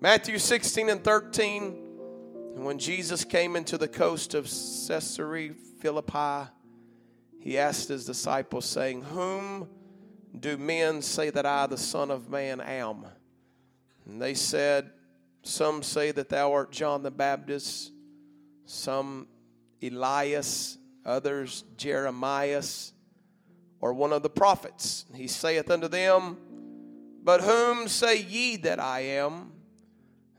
Matthew 16 and 13. And when Jesus came into the coast of Caesarea Philippi, he asked his disciples, saying, Whom do men say that I, the Son of Man, am? And they said, Some say that thou art John the Baptist, some Elias, others Jeremias, or one of the prophets. He saith unto them, But whom say ye that I am?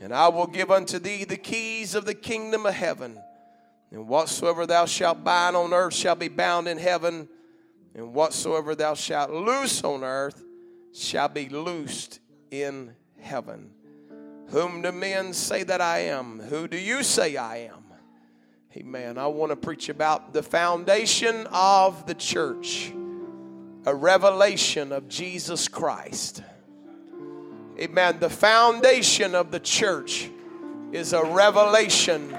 And I will give unto thee the keys of the kingdom of heaven. And whatsoever thou shalt bind on earth shall be bound in heaven, and whatsoever thou shalt loose on earth shall be loosed in heaven. Whom do men say that I am? Who do you say I am? Amen. I want to preach about the foundation of the church, a revelation of Jesus Christ. Amen. The foundation of the church is a revelation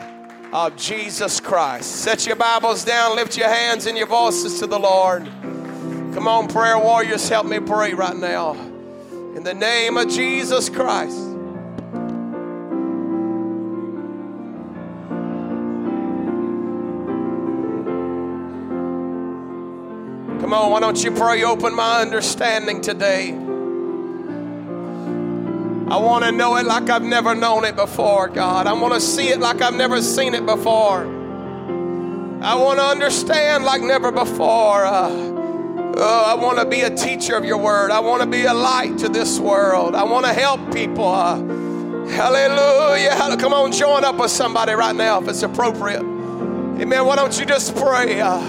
of Jesus Christ. Set your Bibles down, lift your hands and your voices to the Lord. Come on, prayer warriors, help me pray right now. In the name of Jesus Christ. Come on, why don't you pray? Open my understanding today. I want to know it like I've never known it before, God. I want to see it like I've never seen it before. I want to understand like never before. Uh, oh, I want to be a teacher of your word. I want to be a light to this world. I want to help people. Uh, hallelujah. Come on, join up with somebody right now if it's appropriate. Amen. Why don't you just pray? Uh,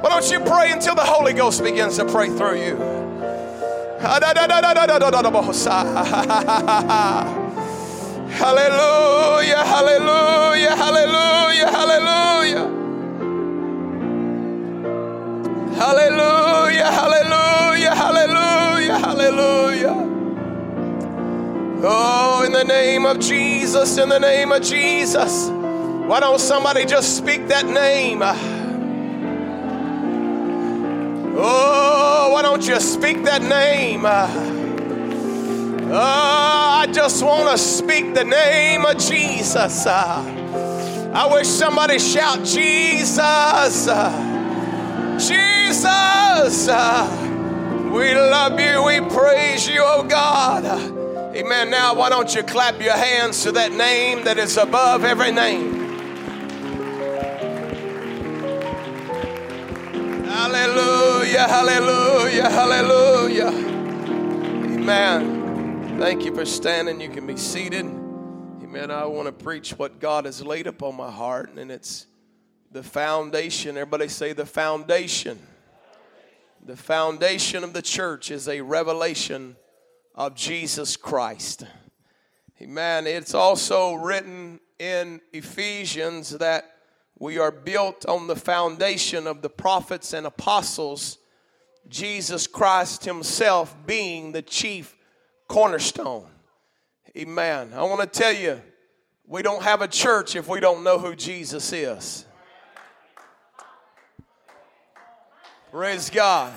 why don't you pray until the Holy Ghost begins to pray through you? Hallelujah, hallelujah, hallelujah, hallelujah. Hallelujah, hallelujah, hallelujah, hallelujah. Oh, in the name of Jesus, in the name of Jesus. Why don't somebody just speak that name? Oh, why don't you speak that name? Oh, I just want to speak the name of Jesus. Uh, I wish somebody shout, Jesus, Jesus. We love you, we praise you, oh God. Amen. Now, why don't you clap your hands to that name that is above every name? Hallelujah, hallelujah, hallelujah. Amen. Thank you for standing. You can be seated. Amen. I want to preach what God has laid upon my heart, and it's the foundation. Everybody say the foundation. The foundation of the church is a revelation of Jesus Christ. Amen. It's also written in Ephesians that we are built on the foundation of the prophets and apostles, Jesus Christ Himself being the chief cornerstone. Amen. I want to tell you, we don't have a church if we don't know who Jesus is. Praise God.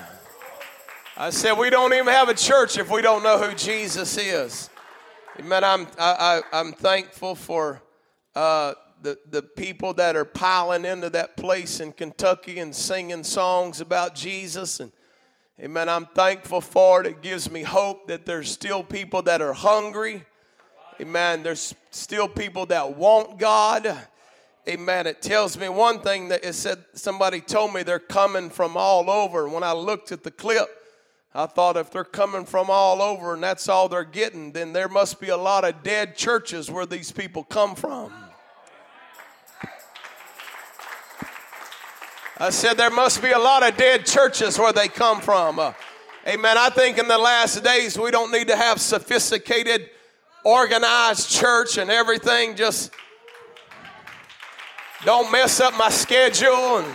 I said we don't even have a church if we don't know who Jesus is. Amen. I'm I, I, am thankful for uh, the, the people that are piling into that place in Kentucky and singing songs about Jesus. And amen, I'm thankful for it. It gives me hope that there's still people that are hungry. Amen. There's still people that want God. Amen. It tells me one thing that it said somebody told me they're coming from all over. When I looked at the clip, I thought if they're coming from all over and that's all they're getting, then there must be a lot of dead churches where these people come from. I said there must be a lot of dead churches where they come from. Uh, amen. I think in the last days we don't need to have sophisticated organized church and everything. Just don't mess up my schedule and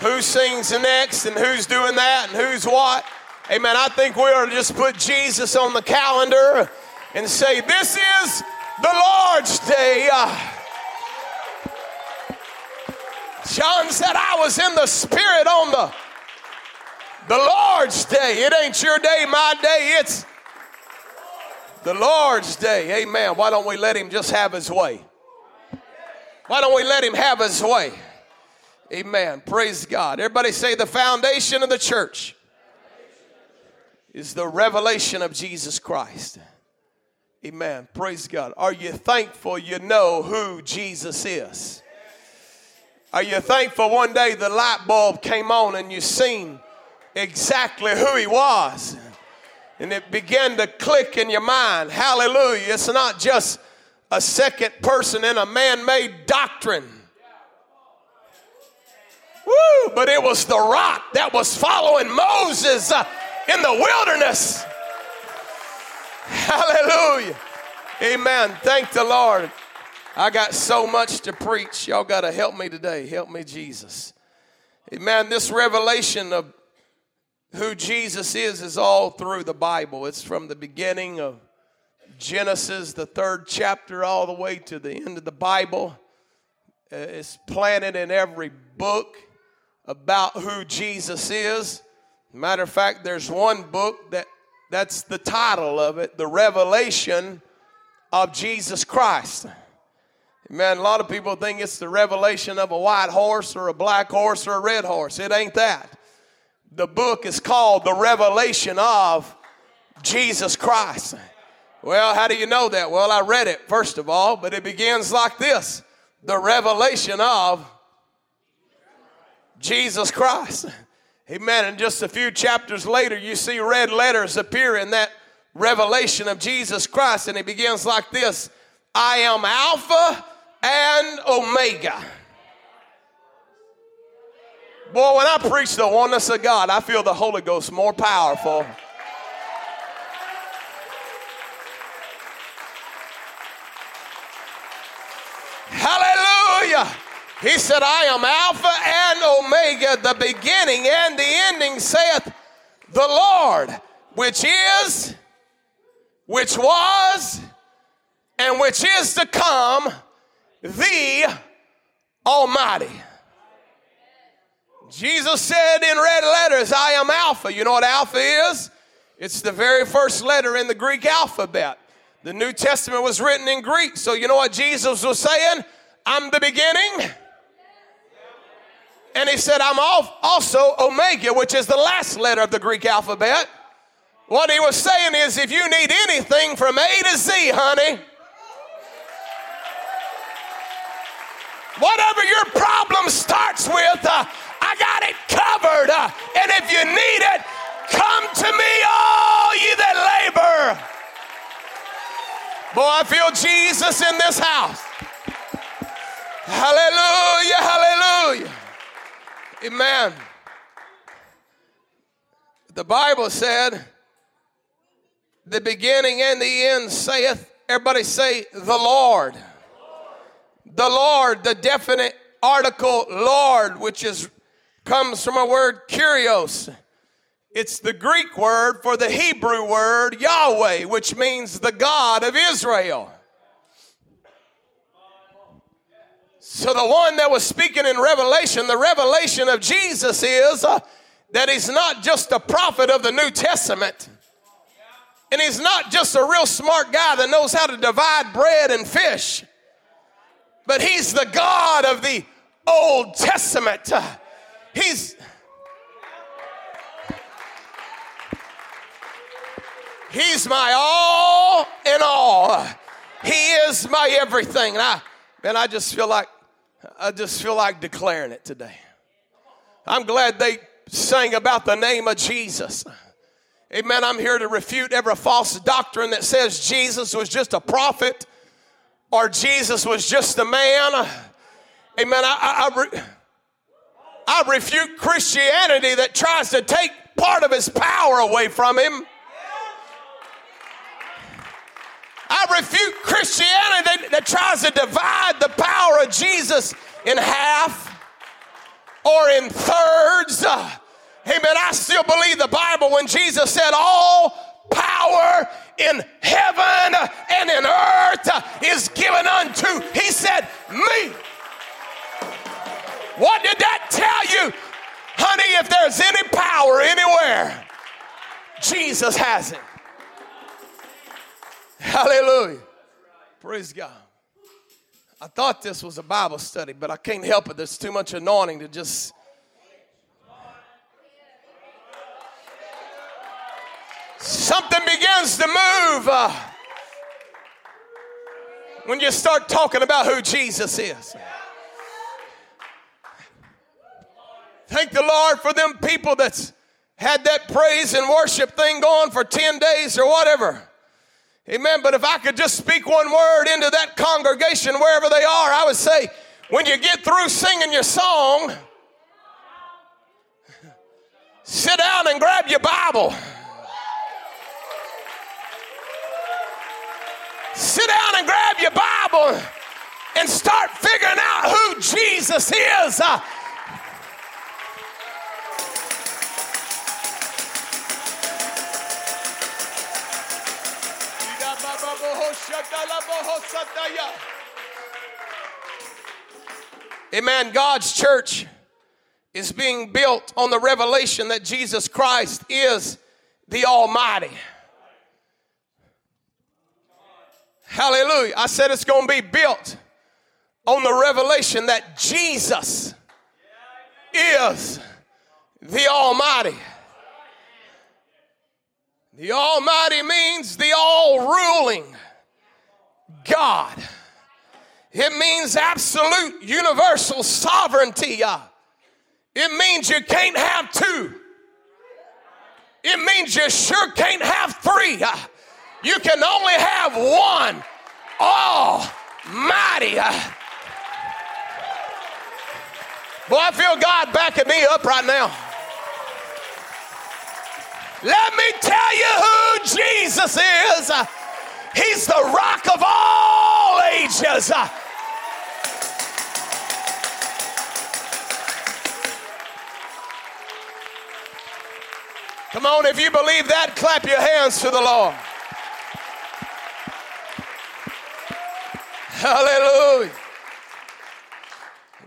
who sings next and who's doing that and who's what. Amen. I think we ought to just put Jesus on the calendar and say, This is the Lord's day. Uh, John said, I was in the Spirit on the, the Lord's day. It ain't your day, my day. It's the Lord's day. Amen. Why don't we let Him just have His way? Why don't we let Him have His way? Amen. Praise God. Everybody say the foundation of the church is the revelation of Jesus Christ. Amen. Praise God. Are you thankful you know who Jesus is? Are you thankful one day the light bulb came on and you seen exactly who he was? And it began to click in your mind. Hallelujah. It's not just a second person in a man made doctrine. Woo, but it was the rock that was following Moses uh, in the wilderness. Hallelujah. Amen. Thank the Lord. I got so much to preach. Y'all got to help me today. Help me, Jesus. Amen. This revelation of who Jesus is is all through the Bible. It's from the beginning of Genesis, the third chapter, all the way to the end of the Bible. Uh, it's planted in every book about who Jesus is. Matter of fact, there's one book that that's the title of it, The Revelation of Jesus Christ. Man, a lot of people think it's the revelation of a white horse or a black horse or a red horse. It ain't that. The book is called The Revelation of Jesus Christ. Well, how do you know that? Well, I read it, first of all, but it begins like this The revelation of Jesus Christ. Amen. And just a few chapters later, you see red letters appear in that revelation of Jesus Christ, and it begins like this I am Alpha and Omega. Boy, when I preach the oneness of God, I feel the Holy Ghost more powerful. Hallelujah. He said, I am Alpha and Omega, the beginning and the ending, saith the Lord, which is, which was, and which is to come, the Almighty. Jesus said in red letters, I am Alpha. You know what Alpha is? It's the very first letter in the Greek alphabet. The New Testament was written in Greek. So you know what Jesus was saying? I'm the beginning and he said, I'm also Omega, which is the last letter of the Greek alphabet. What he was saying is, if you need anything from A to Z, honey, whatever your problem starts with, uh, I got it covered. Uh, and if you need it, come to me, all you that labor. Boy, I feel Jesus in this house. Hallelujah, hallelujah. Amen. The Bible said, the beginning and the end saith, everybody say, the Lord. The Lord, the definite article Lord, which is comes from a word kurios. It's the Greek word for the Hebrew word Yahweh, which means the God of Israel. So, the one that was speaking in Revelation, the revelation of Jesus is uh, that he's not just a prophet of the New Testament. And he's not just a real smart guy that knows how to divide bread and fish, but he's the God of the Old Testament. He's. He's my all in all. He is my everything. And I, man, I just feel like I just feel like declaring it today. I'm glad they sang about the name of Jesus. Amen. I'm here to refute every false doctrine that says Jesus was just a prophet or Jesus was just a man. Amen. I, I, I, re- I refute Christianity that tries to take part of his power away from him. I refute Christianity that, that tries to divide the power of Jesus in half or in thirds. Amen. I still believe the Bible when Jesus said, All power in heaven and in earth is given unto, he said, me. What did that tell you? Honey, if there's any power anywhere, Jesus has it. Hallelujah. Praise God. I thought this was a Bible study, but I can't help it. There's too much anointing to just. Something begins to move uh, when you start talking about who Jesus is. Thank the Lord for them people that's had that praise and worship thing going for 10 days or whatever. Amen. But if I could just speak one word into that congregation, wherever they are, I would say, when you get through singing your song, sit down and grab your Bible. Sit down and grab your Bible and start figuring out who Jesus is. Amen. God's church is being built on the revelation that Jesus Christ is the Almighty. Hallelujah. I said it's going to be built on the revelation that Jesus is the Almighty. The Almighty means the all ruling God. It means absolute universal sovereignty. It means you can't have two. It means you sure can't have three. You can only have one almighty. Boy, I feel God backing me up right now. Let me tell you who Jesus is. He's the rock of all ages. Come on, if you believe that, clap your hands to the Lord. Hallelujah.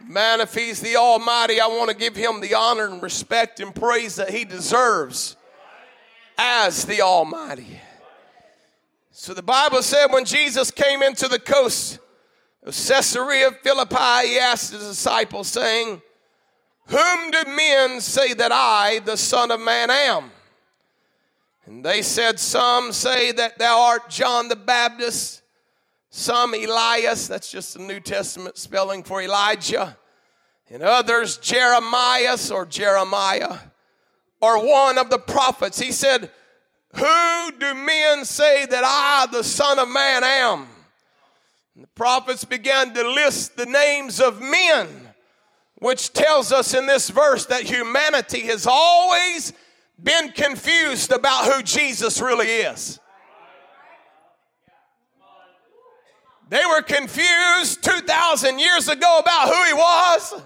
Man, if he's the Almighty, I want to give him the honor and respect and praise that he deserves as the Almighty. So the Bible said when Jesus came into the coast of Caesarea Philippi, he asked his disciples, saying, Whom do men say that I, the Son of Man, am? And they said, Some say that thou art John the Baptist, some Elias, that's just the New Testament spelling for Elijah, and others Jeremiah or Jeremiah or one of the prophets. He said, Who do men say that I, the Son of Man, am? And the prophets began to list the names of men, which tells us in this verse that humanity has always been confused about who Jesus really is. They were confused 2,000 years ago about who he was.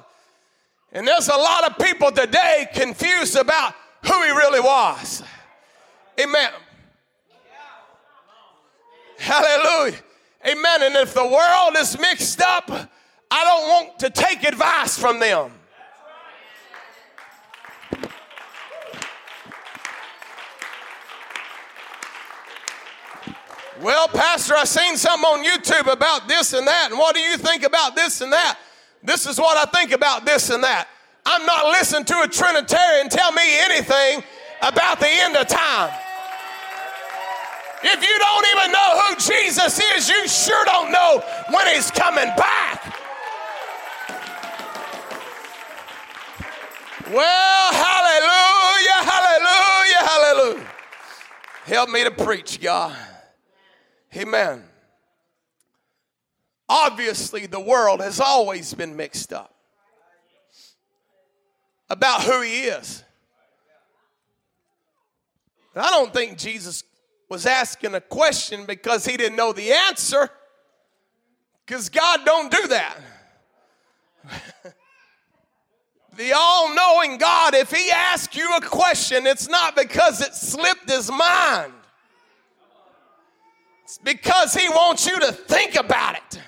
And there's a lot of people today confused about who he really was. Amen. Hallelujah. Amen. And if the world is mixed up, I don't want to take advice from them. Well, Pastor, I've seen something on YouTube about this and that, and what do you think about this and that? This is what I think about this and that. I'm not listening to a Trinitarian tell me anything about the end of time. If you don't even know who Jesus is, you sure don't know when he's coming back. Well, hallelujah, hallelujah, hallelujah. Help me to preach, God. Amen. Obviously, the world has always been mixed up about who he is. I don't think Jesus was asking a question because he didn't know the answer. Because God don't do that. the all knowing God, if He asks you a question, it's not because it slipped His mind, it's because He wants you to think about it.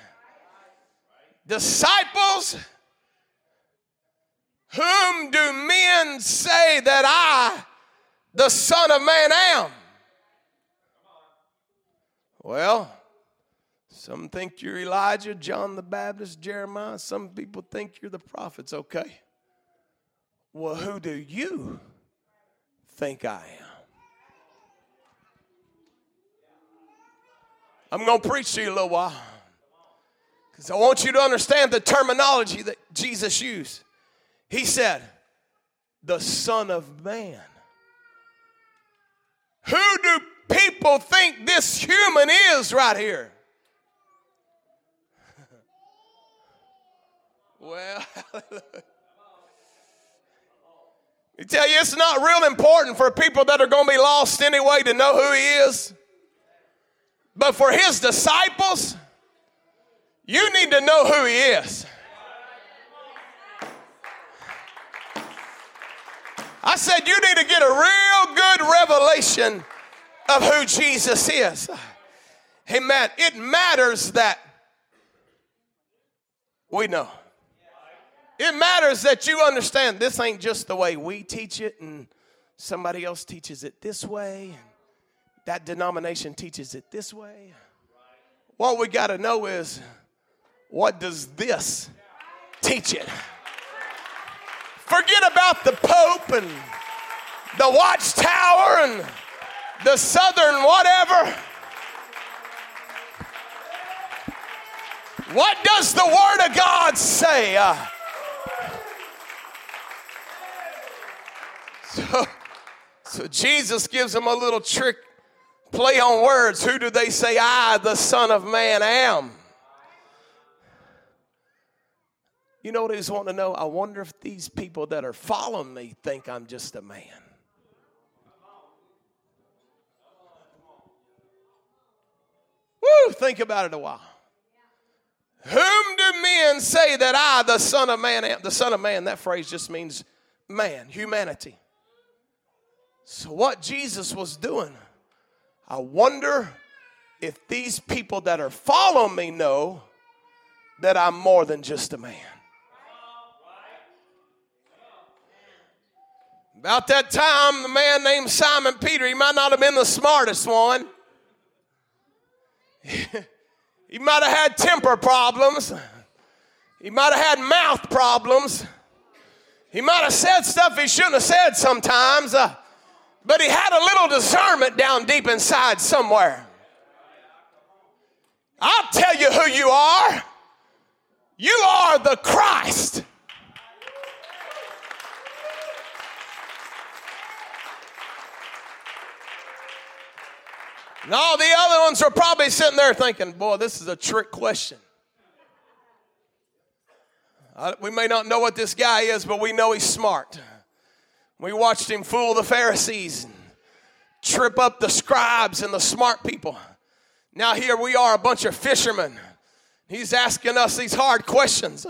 Disciples, whom do men say that I, the Son of Man, am? Well, some think you're Elijah, John the Baptist, Jeremiah. Some people think you're the prophets. Okay. Well, who do you think I am? I'm going to preach to you a little while because I want you to understand the terminology that Jesus used. He said, the Son of Man. Who do people think this human is right here? well, I tell you, it's not real important for people that are going to be lost anyway to know who he is. But for his disciples, you need to know who he is. I said, you need to get a real good revelation of who Jesus is. Amen. It matters that we know. It matters that you understand this ain't just the way we teach it and somebody else teaches it this way that denomination teaches it this way. What we got to know is what does this teach it? Forget about the Pope and the Watchtower and the Southern whatever. What does the Word of God say? Uh, So, so Jesus gives them a little trick play on words. Who do they say I, the Son of Man, am? You know what he's wanting to know? I wonder if these people that are following me think I'm just a man. Woo, think about it a while. Whom do men say that I, the Son of Man, am? The Son of Man, that phrase just means man, humanity. So, what Jesus was doing, I wonder if these people that are following me know that I'm more than just a man. About that time, the man named Simon Peter, he might not have been the smartest one. he might have had temper problems. He might have had mouth problems. He might have said stuff he shouldn't have said sometimes. Uh, but he had a little discernment down deep inside somewhere. I'll tell you who you are. You are the Christ. And all the other ones are probably sitting there thinking, boy, this is a trick question. we may not know what this guy is, but we know he's smart. We watched him fool the Pharisees, and trip up the scribes and the smart people. Now, here we are, a bunch of fishermen. He's asking us these hard questions.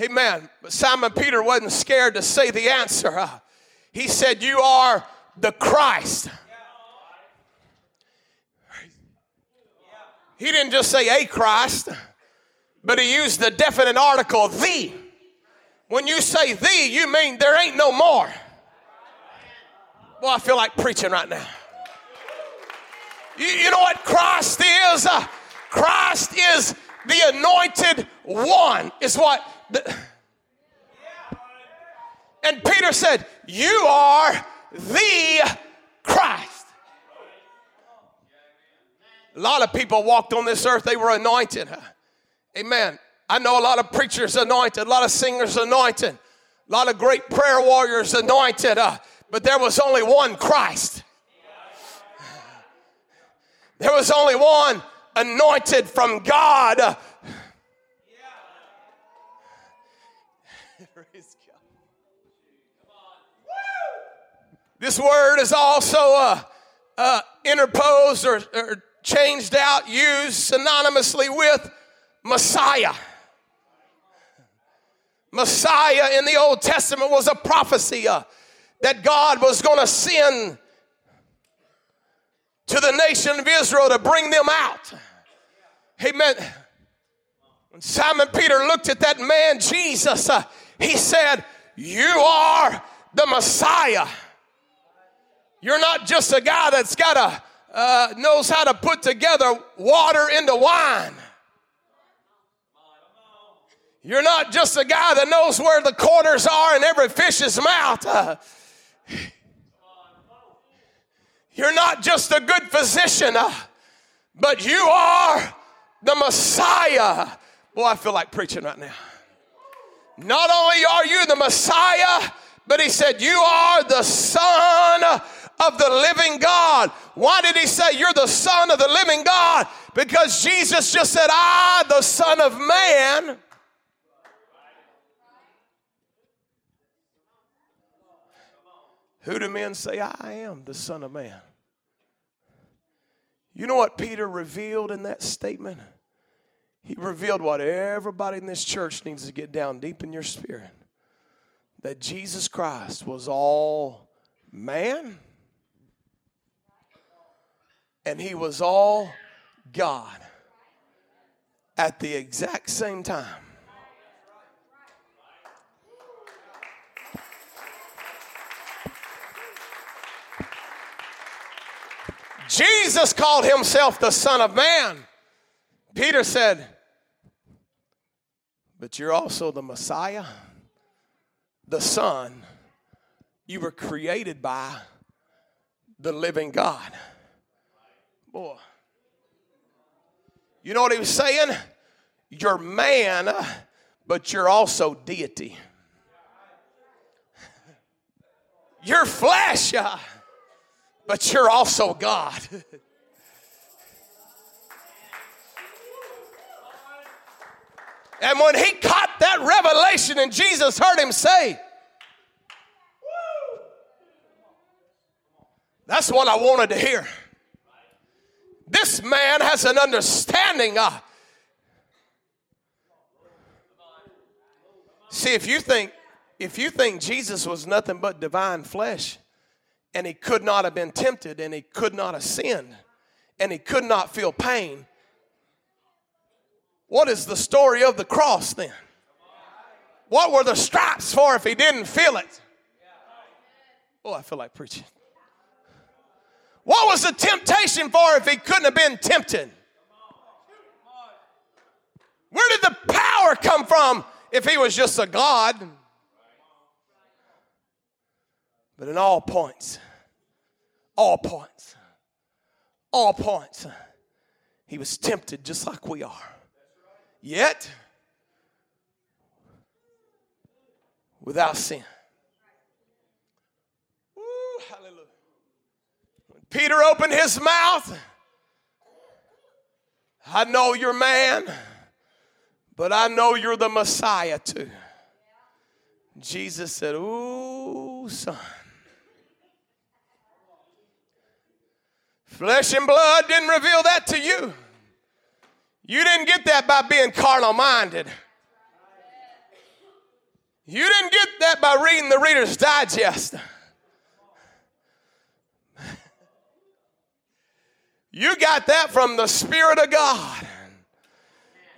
Amen. But Simon Peter wasn't scared to say the answer. He said, You are the Christ. He didn't just say a Christ, but he used the definite article, the. When you say the, you mean there ain't no more. Well, I feel like preaching right now. You, you know what Christ is? Uh, Christ is the anointed one, is what. The, and Peter said, You are the Christ. A lot of people walked on this earth, they were anointed. Amen. I know a lot of preachers anointed, a lot of singers anointed, a lot of great prayer warriors anointed. Uh, but there was only one Christ. There was only one anointed from God. This word is also uh, uh, interposed or, or changed out, used synonymously with Messiah. Messiah in the Old Testament was a prophecy uh, that God was going to send to the nation of Israel to bring them out. Amen. When Simon Peter looked at that man, Jesus, uh, he said, You are the Messiah. You're not just a guy that's got a uh, knows how to put together water into wine. You're not just a guy that knows where the quarters are in every fish's mouth. Uh, you're not just a good physician, uh, but you are the Messiah. Boy, I feel like preaching right now. Not only are you the Messiah, but he said, You are the Son of the living God. Why did he say you're the Son of the living God? Because Jesus just said, I, the Son of Man, Who do men say I am? The Son of Man. You know what Peter revealed in that statement? He revealed what everybody in this church needs to get down deep in your spirit that Jesus Christ was all man and he was all God at the exact same time. Jesus called himself the Son of Man. Peter said, But you're also the Messiah, the Son. You were created by the living God. Boy. You know what he was saying? You're man, but you're also deity. You're flesh but you're also God. and when he caught that revelation and Jesus heard him say, That's what I wanted to hear. This man has an understanding of. See, if you think if you think Jesus was nothing but divine flesh, and he could not have been tempted and he could not have sinned and he could not feel pain. What is the story of the cross then? What were the stripes for if he didn't feel it? Oh, I feel like preaching. What was the temptation for if he couldn't have been tempted? Where did the power come from if he was just a God? But in all points, all points, all points, he was tempted just like we are. Yet, without sin. Woo, hallelujah. When Peter opened his mouth, I know you're man, but I know you're the Messiah too. Jesus said, Ooh, son. Flesh and blood didn't reveal that to you. You didn't get that by being carnal minded. You didn't get that by reading the Reader's Digest. You got that from the Spirit of God.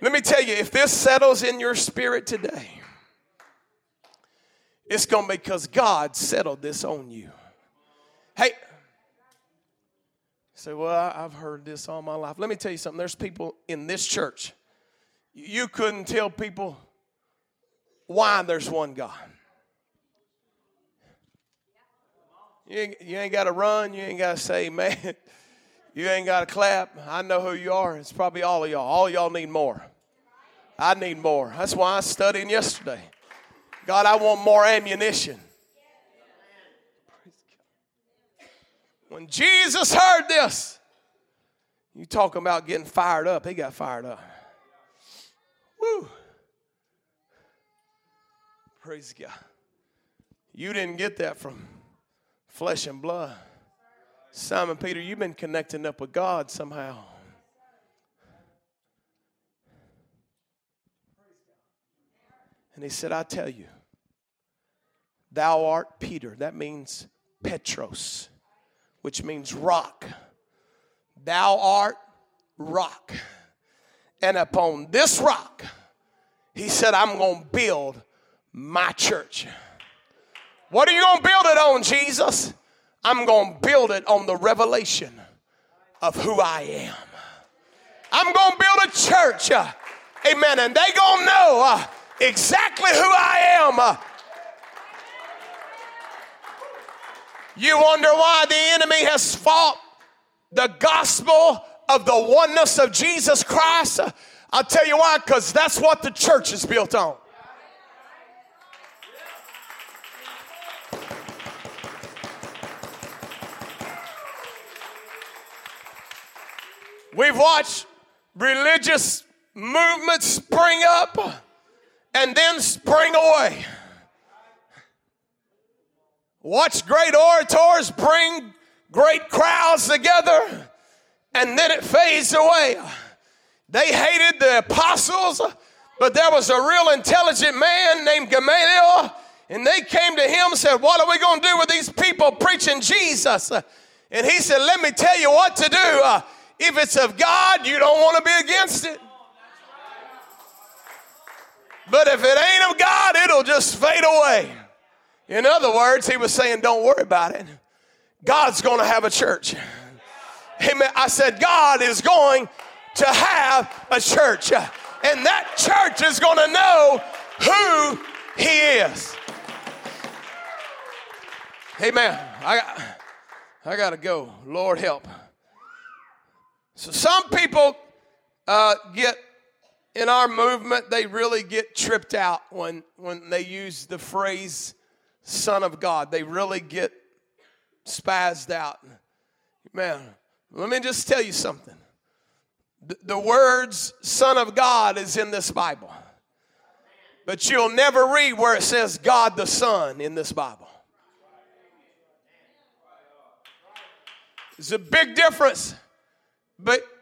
Let me tell you, if this settles in your spirit today, it's going to be because God settled this on you. Hey, say, Well, I've heard this all my life. Let me tell you something. There's people in this church, you couldn't tell people why there's one God. You ain't, you ain't got to run. You ain't got to say, man, you ain't got to clap. I know who you are. It's probably all of y'all. All y'all need more. I need more. That's why I was studying yesterday. God, I want more ammunition. When Jesus heard this, you talking about getting fired up, he got fired up. Woo. Praise God. You didn't get that from flesh and blood. Simon Peter, you've been connecting up with God somehow. And he said, I tell you, thou art Peter. That means Petros, which means rock. Thou art rock. And upon this rock, he said, I'm going to build my church. What are you going to build it on, Jesus? I'm going to build it on the revelation of who I am. I'm going to build a church. Uh, amen. And they going to know uh, exactly who I am. Uh, you wonder why the enemy has fought the gospel of the oneness of Jesus Christ? I'll tell you why, because that's what the church is built on. We've watched religious movements spring up and then spring away. Watch great orators bring great crowds together and then it fades away. They hated the apostles, but there was a real intelligent man named Gamaliel, and they came to him and said, What are we going to do with these people preaching Jesus? And he said, Let me tell you what to do. If it's of God, you don't want to be against it. But if it ain't of God, it'll just fade away. In other words, he was saying, Don't worry about it. God's going to have a church. Amen. I said, God is going to have a church. And that church is going to know who he is. Amen. I, I got to go. Lord help. So some people uh, get in our movement, they really get tripped out when, when they use the phrase Son of God. They really get spazzed out. Man, let me just tell you something. The, the words Son of God is in this Bible. But you'll never read where it says God the Son in this Bible. There's a big difference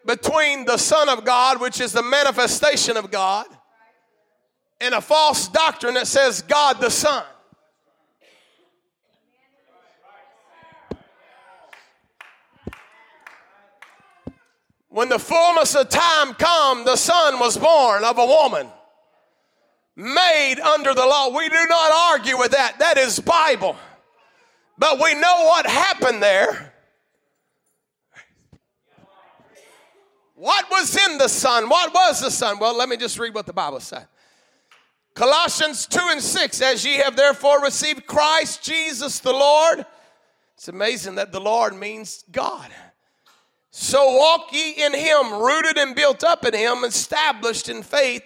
between the Son of God, which is the manifestation of God, and a false doctrine that says God the Son. When the fullness of time come, the Son was born of a woman, made under the law. We do not argue with that. That is Bible. But we know what happened there What was in the Son? What was the Son? Well, let me just read what the Bible said. Colossians 2 and 6, as ye have therefore received Christ Jesus the Lord. It's amazing that the Lord means God. So walk ye in him, rooted and built up in him, established in faith,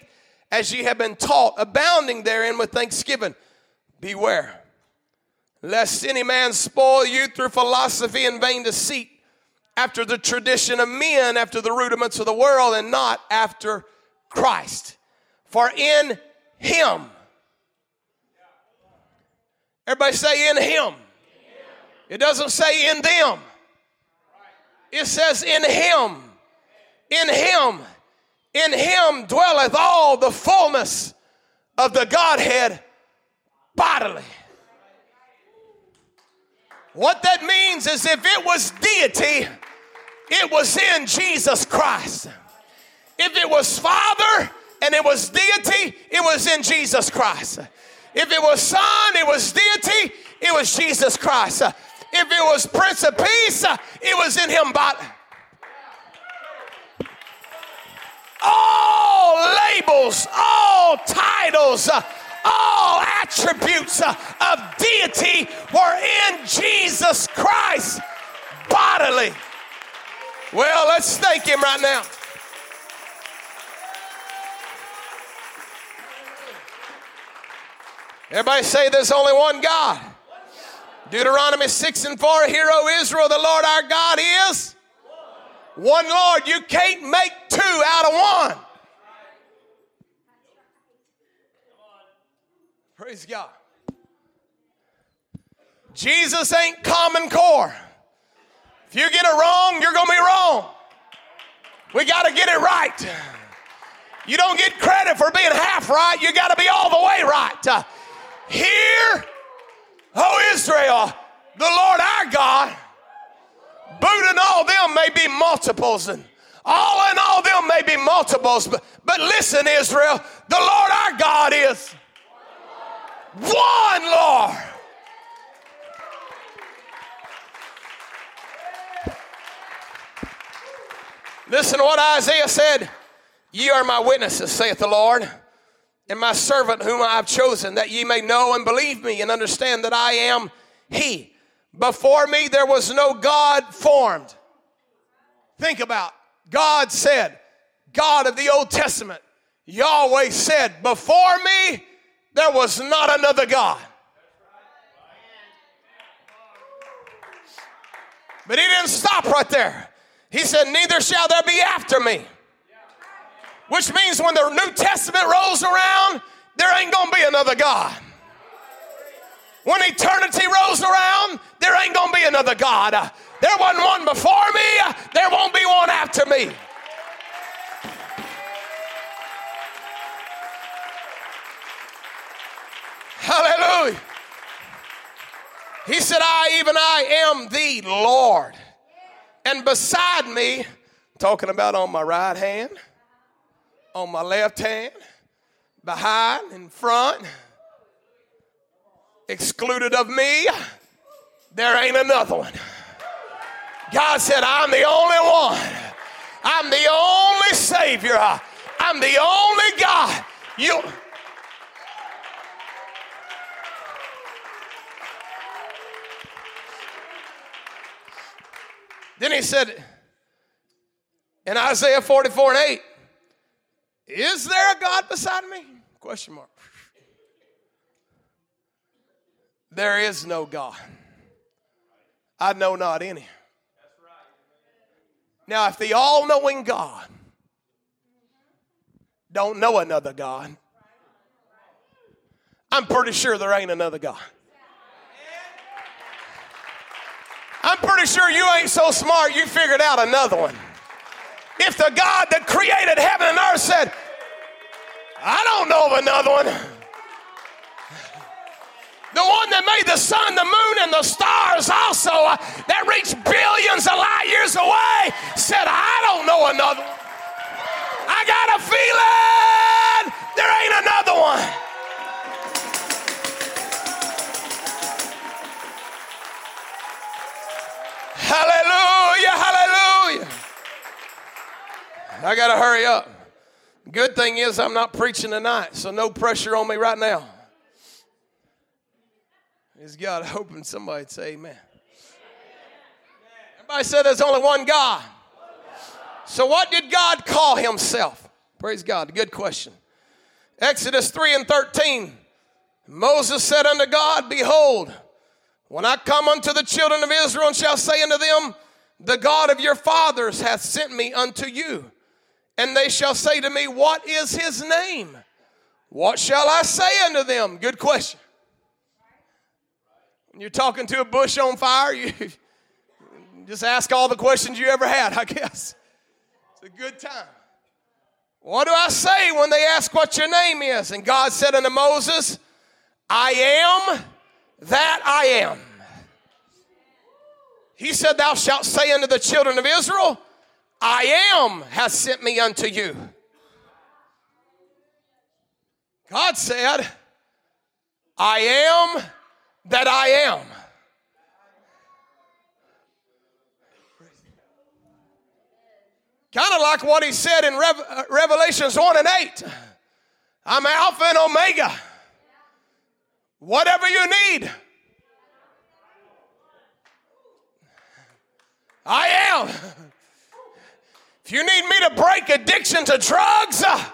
as ye have been taught, abounding therein with thanksgiving. Beware, lest any man spoil you through philosophy and vain deceit after the tradition of men, after the rudiments of the world, and not after Christ. For in Him, everybody say in Him. It doesn't say in them, it says in Him. In Him. In Him dwelleth all the fullness of the Godhead bodily. What that means is if it was deity, it was in Jesus Christ. If it was Father and it was deity, it was in Jesus Christ. If it was Son, it was deity, it was Jesus Christ. If it was Prince of Peace, it was in Him. But all labels, all titles, all attributes of deity were in Jesus Christ bodily. Well, let's thank Him right now. Everybody say there's only one God. Deuteronomy 6 and 4, Hear, O Israel, the Lord our God is one Lord. You can't make two out of one. Praise God. Jesus ain't common core. If you get it wrong, you're going to be wrong. We got to get it right. You don't get credit for being half right, you got to be all the way right. Uh, hear, oh Israel, the Lord our God, boot and all them may be multiples, and all in all them may be multiples. But, but listen, Israel, the Lord our God is one Lord. Listen to what Isaiah said. Ye are my witnesses, saith the Lord, and my servant whom I have chosen, that ye may know and believe me and understand that I am He. Before me there was no God formed. Think about God said, God of the Old Testament, Yahweh said, Before me there was not another God. But he didn't stop right there. He said, Neither shall there be after me. Which means when the New Testament rolls around, there ain't gonna be another God. When eternity rolls around, there ain't gonna be another God. There wasn't one before me, there won't be one after me. Hallelujah. He said, I, even I, am the Lord. And beside me, talking about on my right hand, on my left hand, behind, in front, excluded of me, there ain't another one. God said, I'm the only one. I'm the only Savior. I'm the only God. You. Then he said in Isaiah 44 and 8, Is there a God beside me? Question mark. There is no God. I know not any. Now, if the all knowing God don't know another God, I'm pretty sure there ain't another God. I'm pretty sure you ain't so smart you figured out another one. If the God that created heaven and earth said, I don't know of another one. The one that made the sun, the moon, and the stars also, uh, that reached billions of light years away, said, I don't know another one. I got a feeling there ain't another one. Hallelujah, hallelujah. I got to hurry up. Good thing is, I'm not preaching tonight, so no pressure on me right now. Is God hoping somebody'd say amen? Everybody said there's only one God. So, what did God call himself? Praise God. Good question. Exodus 3 and 13. Moses said unto God, Behold, when I come unto the children of Israel and shall say unto them, The God of your fathers hath sent me unto you. And they shall say to me, What is his name? What shall I say unto them? Good question. When you're talking to a bush on fire, you just ask all the questions you ever had, I guess. It's a good time. What do I say when they ask what your name is? And God said unto Moses, I am that I am. He said, Thou shalt say unto the children of Israel, I am has sent me unto you. God said, I am that I am. Kind of like what he said in Rev- uh, Revelations 1 and 8. I'm Alpha and Omega. Whatever you need, I am. You need me to break addiction to drugs, uh,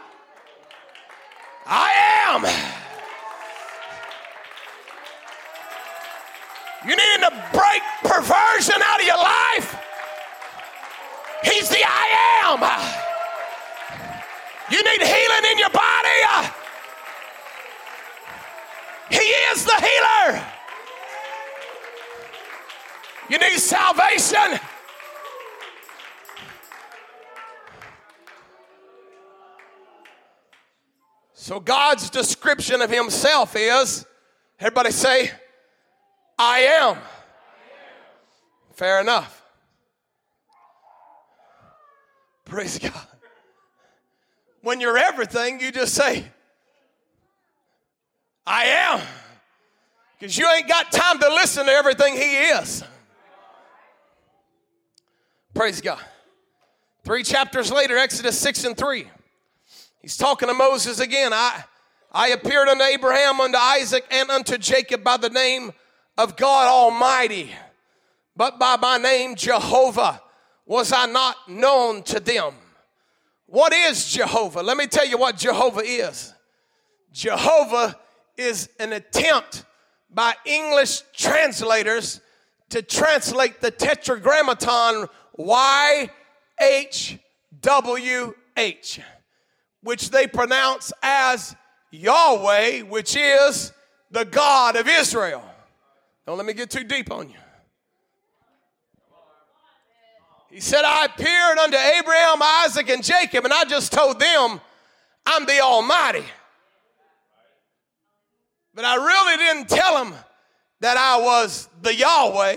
I am. You need to break perversion out of your life, He's the I am. You need healing in your body, he is the healer. You need salvation. So God's description of himself is everybody say, I am. Fair enough. Praise God. When you're everything, you just say, I am. Because you ain't got time to listen to everything He is. Praise God. Three chapters later, Exodus 6 and 3. He's talking to Moses again. I, I appeared unto Abraham, unto Isaac, and unto Jacob by the name of God Almighty, but by my name Jehovah was I not known to them. What is Jehovah? Let me tell you what Jehovah is. Jehovah is an attempt by English translators to translate the tetragrammaton YHWH, which they pronounce as Yahweh, which is the God of Israel. Don't let me get too deep on you. He said, I appeared unto Abraham, Isaac, and Jacob, and I just told them, I'm the Almighty. But I really didn't tell them that I was the Yahweh,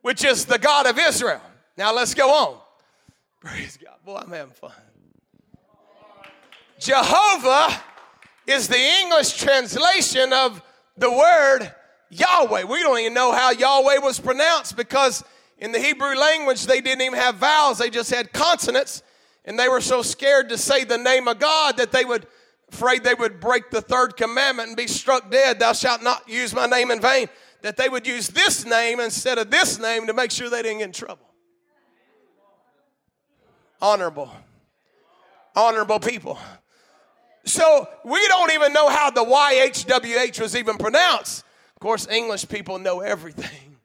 which is the God of Israel. Now let's go on. Praise God. Boy, I'm having fun. Jehovah is the English translation of the word Yahweh. We don't even know how Yahweh was pronounced because in the Hebrew language, they didn't even have vowels, they just had consonants. And they were so scared to say the name of God that they would, afraid they would break the third commandment and be struck dead. Thou shalt not use my name in vain. That they would use this name instead of this name to make sure they didn't get in trouble. Honorable. Honorable people. So we don't even know how the YHWH was even pronounced. Of course, English people know everything.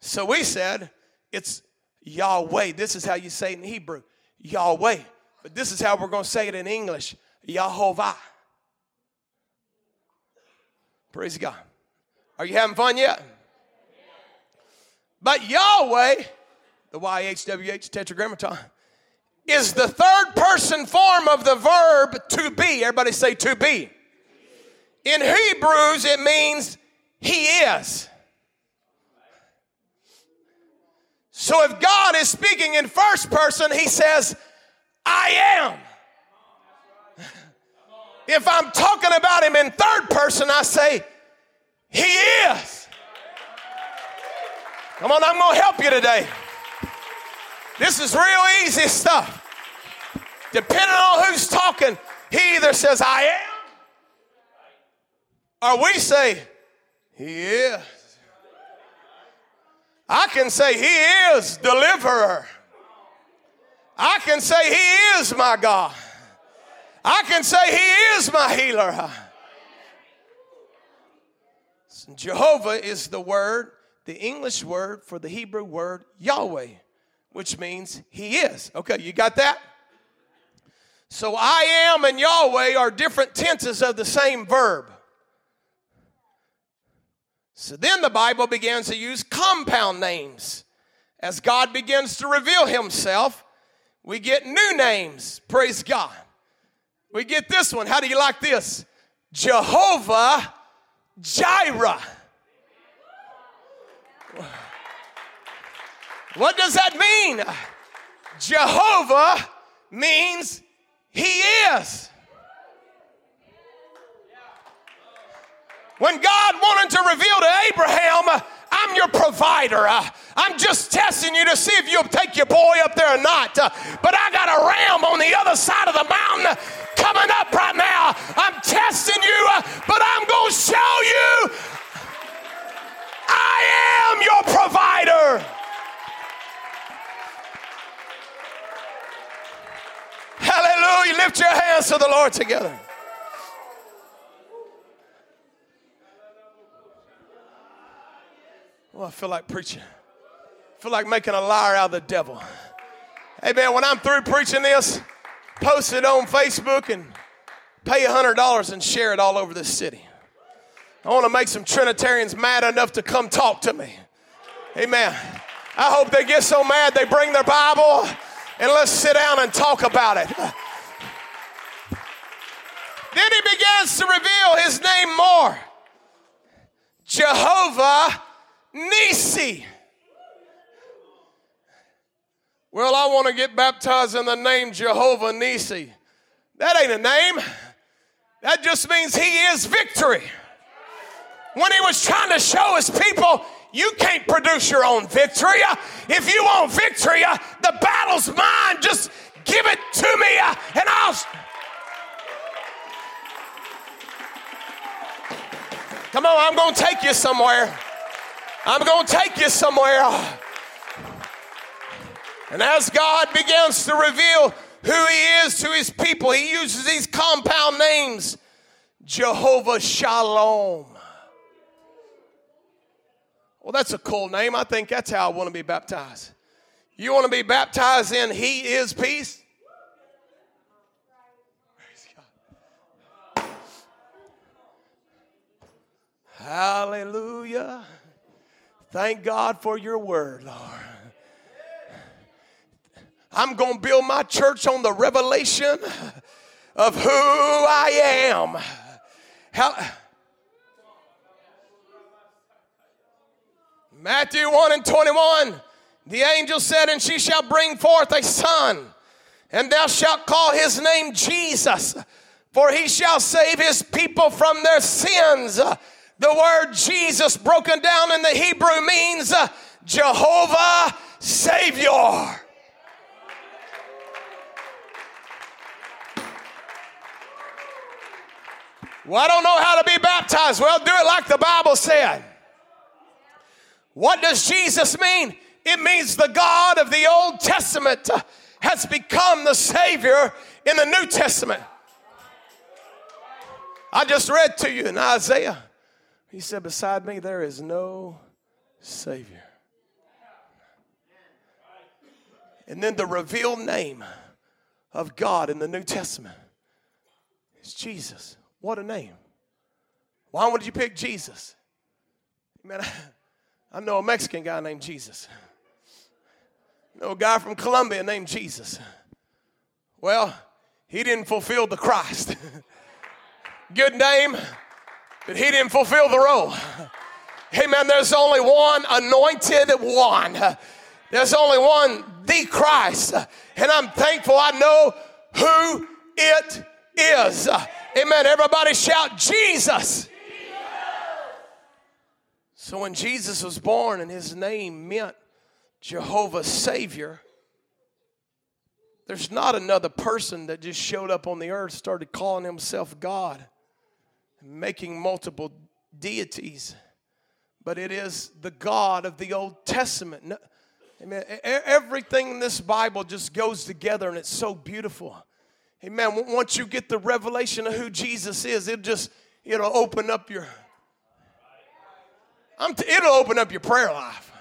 So we said it's Yahweh. This is how you say it in Hebrew Yahweh. But this is how we're going to say it in English Yahovah. Praise God. Are you having fun yet? But Yahweh, the YHWH tetragrammaton, is the third person form of the verb to be. Everybody say to be. In Hebrews, it means he is. So if God is speaking in first person, he says, I am. If I'm talking about him in third person, I say, He is. Come on, I'm going to help you today. This is real easy stuff. Depending on who's talking, he either says, I am, or we say, He is. I can say He is deliverer. I can say He is my God. I can say He is my healer. Jehovah is the word, the English word for the Hebrew word Yahweh, which means He is. Okay, you got that? So I am and Yahweh are different tenses of the same verb. So then the Bible begins to use compound names. As God begins to reveal himself, we get new names. Praise God. We get this one. How do you like this? Jehovah Jireh. What does that mean? Jehovah means He is. When God wanted to reveal to Abraham, I'm your provider. I'm just testing you to see if you'll take your boy up there or not. But I got a ram on the other side of the mountain coming up right now. I'm testing you, but I'm going to show you I am your provider. Hallelujah. Lift your hands to the Lord together. Oh, I feel like preaching. I feel like making a liar out of the devil. Hey, man, when I'm through preaching this, post it on Facebook and pay $100 and share it all over the city. I want to make some Trinitarians mad enough to come talk to me. Amen. I hope they get so mad they bring their Bible and let's sit down and talk about it. Then he begins to reveal his name more. Jehovah Nisi. Well, I want to get baptized in the name Jehovah Nisi. That ain't a name. That just means he is victory. When he was trying to show his people, you can't produce your own victory. If you want victory, the battle's mine. Just give it to me and I'll. Come on, I'm going to take you somewhere. I'm going to take you somewhere. And as God begins to reveal who He is to His people, He uses these compound names Jehovah Shalom. Well, that's a cool name. I think that's how I want to be baptized. You want to be baptized in He is peace? Hallelujah. Thank God for your word, Lord. I'm going to build my church on the revelation of who I am. How, Matthew 1 and 21, the angel said, And she shall bring forth a son, and thou shalt call his name Jesus, for he shall save his people from their sins. The word Jesus, broken down in the Hebrew, means uh, Jehovah Savior. Well, I don't know how to be baptized. Well, do it like the Bible said. What does Jesus mean? It means the God of the Old Testament has become the Savior in the New Testament. I just read to you in Isaiah he said, Beside me, there is no Savior. And then the revealed name of God in the New Testament is Jesus. What a name. Why would you pick Jesus? Man, I, I know a Mexican guy named Jesus. I know a guy from Colombia named Jesus. Well, he didn't fulfill the Christ. Good name, but he didn't fulfill the role. Amen. There's only one anointed one. There's only one, the Christ. And I'm thankful I know who it is. Amen. Everybody shout Jesus. So when Jesus was born and his name meant Jehovah Savior, there's not another person that just showed up on the earth, started calling himself God making multiple deities, but it is the God of the Old Testament. Amen. Everything in this Bible just goes together and it's so beautiful. Amen. Once you get the revelation of who Jesus is, it just it'll open up your t- it'll open up your prayer life.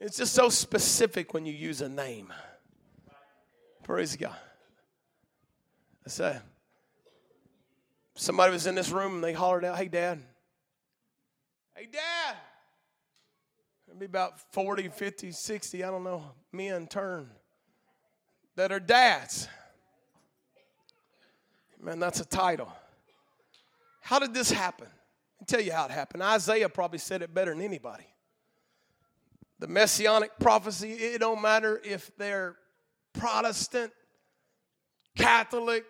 It's just so specific when you use a name. Praise God. I say, somebody was in this room and they hollered out, Hey, Dad. Hey, Dad. Maybe about 40, 50, 60, I don't know, men turn that are dads. Man, that's a title. How did this happen? I'll tell you how it happened. Isaiah probably said it better than anybody the messianic prophecy, it don't matter if they're Protestant, Catholic,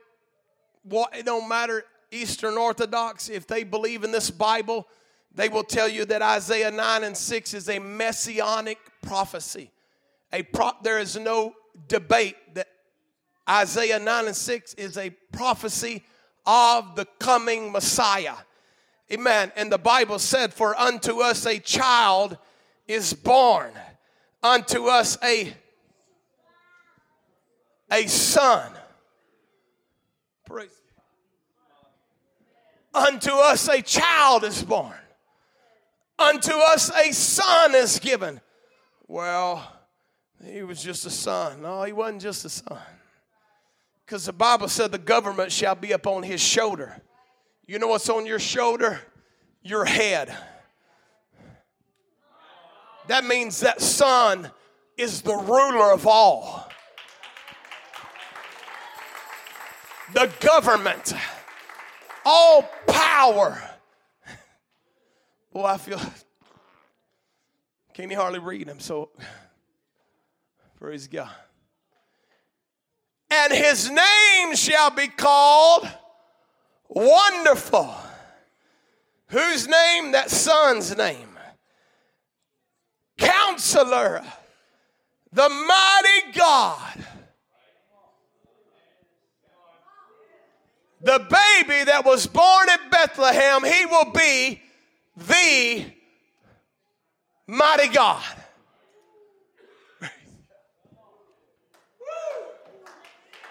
what it don't matter Eastern Orthodox, if they believe in this Bible, they will tell you that Isaiah 9 and 6 is a messianic prophecy. A pro- there is no debate that Isaiah 9 and 6 is a prophecy of the coming Messiah. Amen. And the Bible said, For unto us a child is born unto us a a son praise unto us a child is born unto us a son is given. Well he was just a son. No he wasn't just a son. Because the bible said the government shall be upon his shoulder. You know what's on your shoulder? Your head. That means that Son is the ruler of all. The government, all power. Well, I feel can't even hardly read them, so praise God. And his name shall be called Wonderful. Whose name? That son's name. Counselor, the mighty God. The baby that was born at Bethlehem, he will be the mighty God.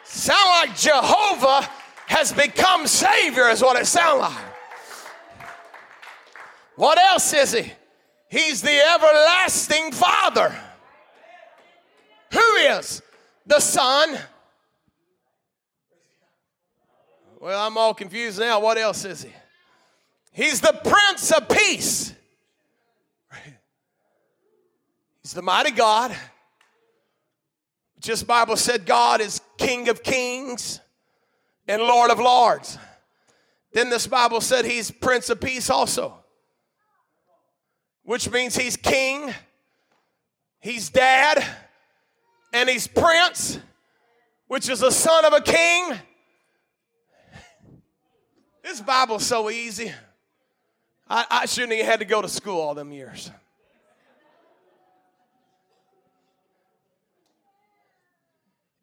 Sound like Jehovah has become Savior, is what it sounds like. What else is He? He's the everlasting Father. Who is? The Son. Well, I'm all confused now. What else is He? He's the Prince of Peace. He's the mighty God. Just Bible said God is King of Kings and Lord of Lords. Then this Bible said he's Prince of Peace also, which means he's King, he's Dad, and he's Prince, which is the son of a king. This Bible's so easy. I, I shouldn't have had to go to school all them years.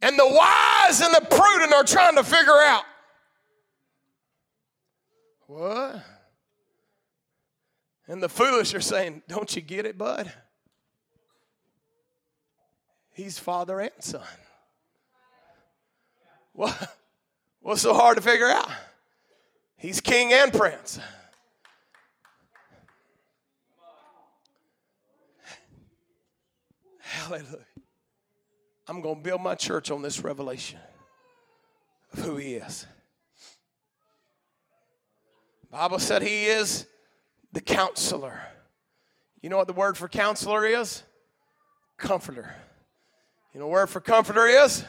And the wise and the prudent are trying to figure out what? And the foolish are saying, Don't you get it, bud? He's father and son. What? What's so hard to figure out? He's king and prince. Hallelujah. I'm going to build my church on this revelation of who he is. Bible said he is the counselor. You know what the word for counselor is? Comforter. You know what word for comforter is?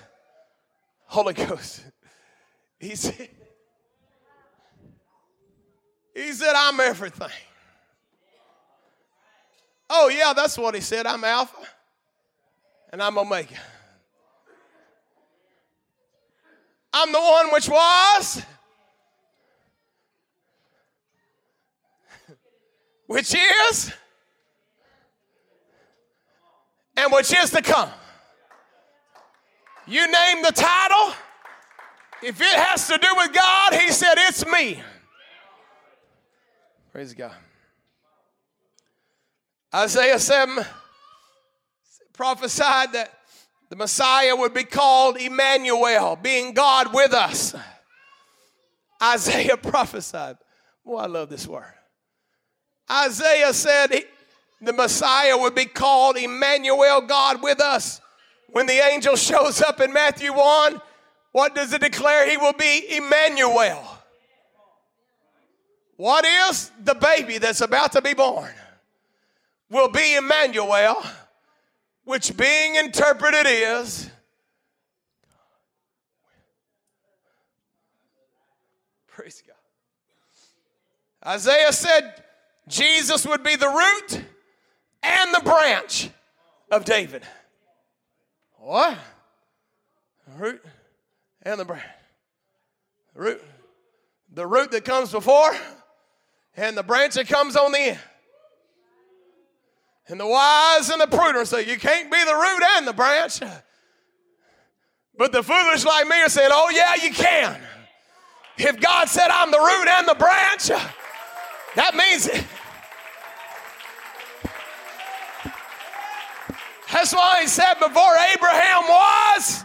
Holy Ghost. He said, he said, I'm everything. Oh, yeah, that's what he said. I'm Alpha and I'm Omega. I'm the one which was, which is, and which is to come. You name the title. If it has to do with God, he said, It's me. Praise God. Isaiah 7 prophesied that the Messiah would be called Emmanuel, being God with us. Isaiah prophesied. Oh, I love this word. Isaiah said he, the Messiah would be called Emmanuel, God with us. When the angel shows up in Matthew 1, what does it declare? He will be Emmanuel. What is the baby that's about to be born? Will be Emmanuel which being interpreted is praise God. Isaiah said Jesus would be the root and the branch of David. What? Root and the branch. The root, the root that comes before and the branch that comes on the end. And the wise and the prudent say, You can't be the root and the branch. But the foolish like me are saying, Oh, yeah, you can. If God said I'm the root and the branch, that means it. That's why he said, Before Abraham was,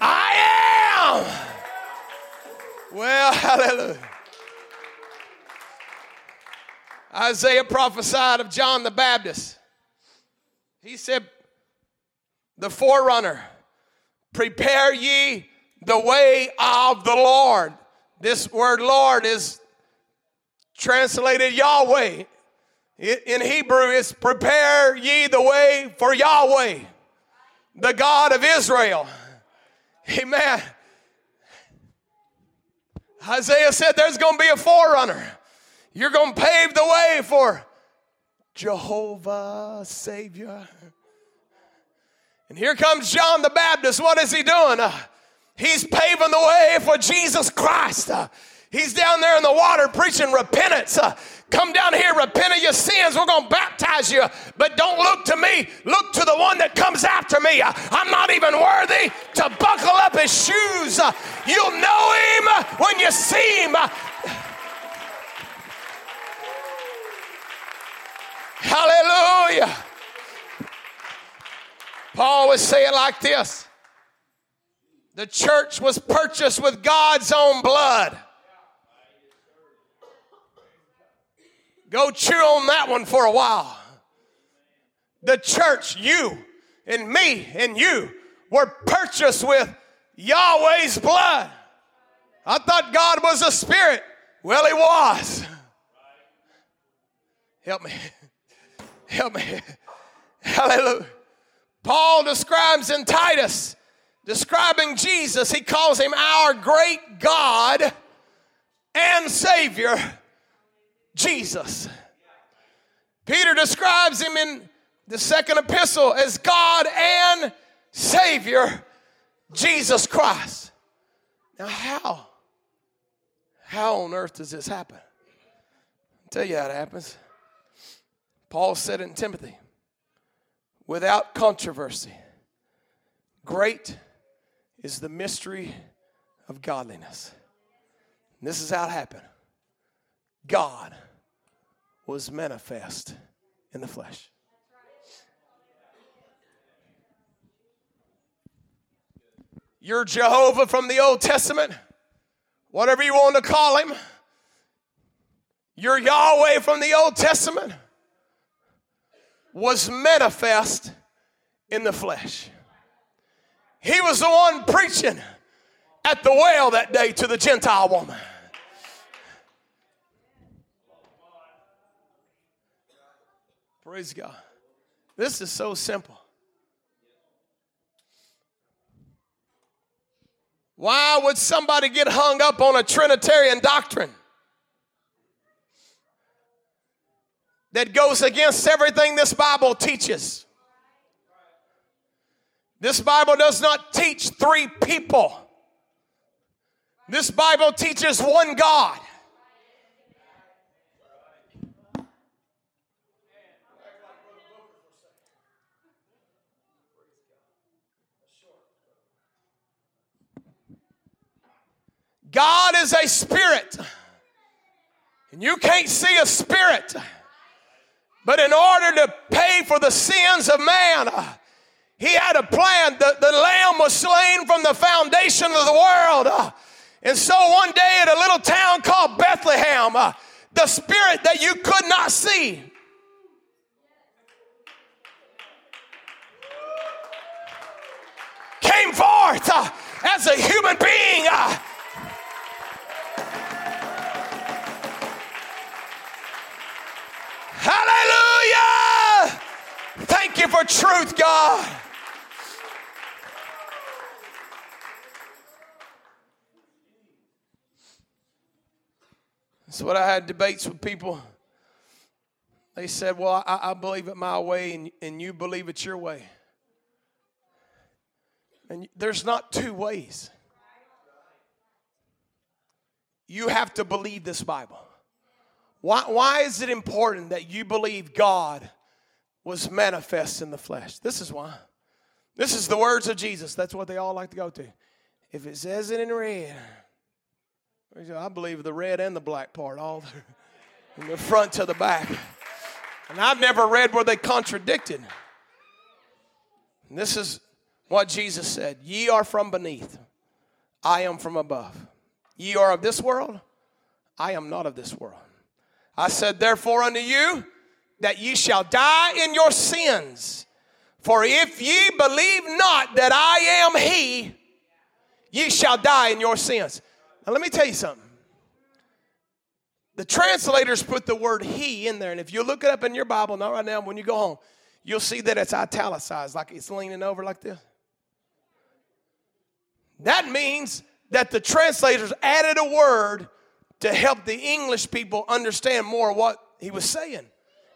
I am. Well, hallelujah. Isaiah prophesied of John the Baptist. He said, The forerunner, prepare ye the way of the Lord. This word Lord is translated Yahweh, In Hebrew, it's prepare ye the way for Yahweh, the God of Israel. Amen. Isaiah said there's going to be a forerunner. You're going to pave the way for Jehovah Savior. And here comes John the Baptist. What is he doing? Uh, he's paving the way for Jesus Christ. Uh, he's down there in the water preaching repentance. Uh, come down here, repent of your sins. We're going to baptize you. But don't look to me. Look to the one that comes after me. Uh, I'm not even worthy to buckle up his shoes. Uh, you'll know him when you see him. Hallelujah. Paul was saying like this The church was purchased with God's own blood. Go chew on that one for a while. The church, you and me and you, were purchased with Yahweh's blood. I thought God was a spirit. Well, He was. Help me. Help me. Hallelujah. Paul describes in Titus, describing Jesus, he calls him our great God and Savior, Jesus. Peter describes him in the second epistle as God and Savior, Jesus Christ. Now, how? How on earth does this happen? I'll tell you how it happens. Paul said in Timothy, without controversy. Great is the mystery of godliness. And this is how it happened God was manifest in the flesh. You're Jehovah from the Old Testament, whatever you want to call him. You're Yahweh from the Old Testament was manifest in the flesh. He was the one preaching at the well that day to the Gentile woman. Praise God. This is so simple. Why would somebody get hung up on a Trinitarian doctrine? That goes against everything this Bible teaches. This Bible does not teach three people. This Bible teaches one God. God is a spirit. And you can't see a spirit but in order to pay for the sins of man, uh, he had a plan. The, the lamb was slain from the foundation of the world. Uh, and so one day at a little town called Bethlehem, uh, the spirit that you could not see came forth as a human being. Hallelujah! Thank you for truth, God. That's what I had debates with people. They said, Well, I, I believe it my way, and, and you believe it your way. And there's not two ways. You have to believe this Bible. Why, why is it important that you believe God was manifest in the flesh? This is why. This is the words of Jesus. That's what they all like to go to. If it says it in red, I believe the red and the black part, all the, from the front to the back. And I've never read where they contradicted. And this is what Jesus said Ye are from beneath, I am from above. Ye are of this world, I am not of this world. I said, Therefore, unto you that ye shall die in your sins. For if ye believe not that I am He, ye shall die in your sins. Now, let me tell you something. the translators put the word he in there. And if you look it up in your Bible, not right now, when you go home, you'll see that it's italicized, like it's leaning over like this. That means that the translators added a word to help the English people understand more what he was saying.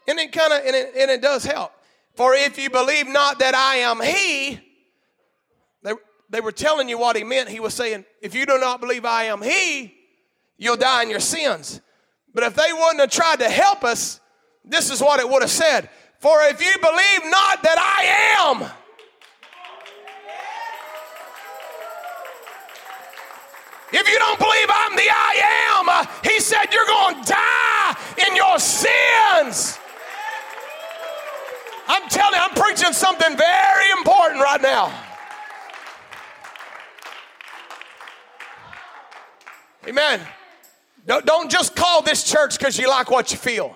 And it kind of, and it, and it does help. For if you believe not that I am he, they, they were telling you what he meant. He was saying, if you do not believe I am he, you'll die in your sins. But if they wouldn't have tried to help us, this is what it would have said. For if you believe not that I am, If you don't believe I'm the I am, uh, he said you're going to die in your sins. I'm telling you, I'm preaching something very important right now. Amen. Don't just call this church because you like what you feel.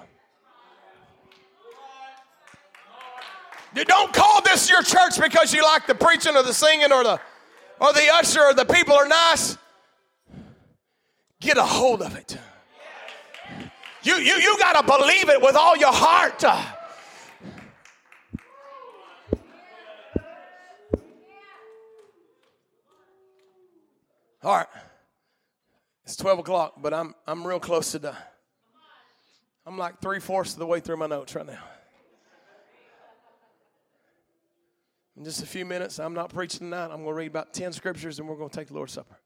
Don't call this your church because you like the preaching or the singing or the or the usher or the people are nice. Get a hold of it. You, you, you got to believe it with all your heart. All right. It's 12 o'clock, but I'm, I'm real close to done. I'm like three fourths of the way through my notes right now. In just a few minutes, I'm not preaching tonight. I'm going to read about 10 scriptures and we're going to take the Lord's Supper.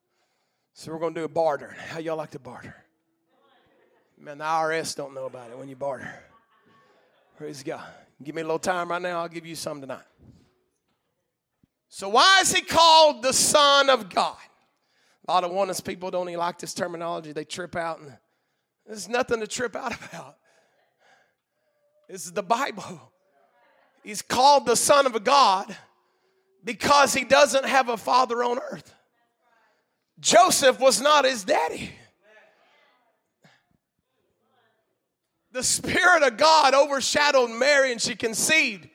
So we're going to do a barter. How y'all like to barter? Man, the IRS don't know about it when you barter. Praise God. Give me a little time right now. I'll give you some tonight. So why is he called the Son of God? A lot of oneness people don't even like this terminology. They trip out, and there's nothing to trip out about. This is the Bible. He's called the Son of God because he doesn't have a father on earth. Joseph was not his daddy. The Spirit of God overshadowed Mary and she conceived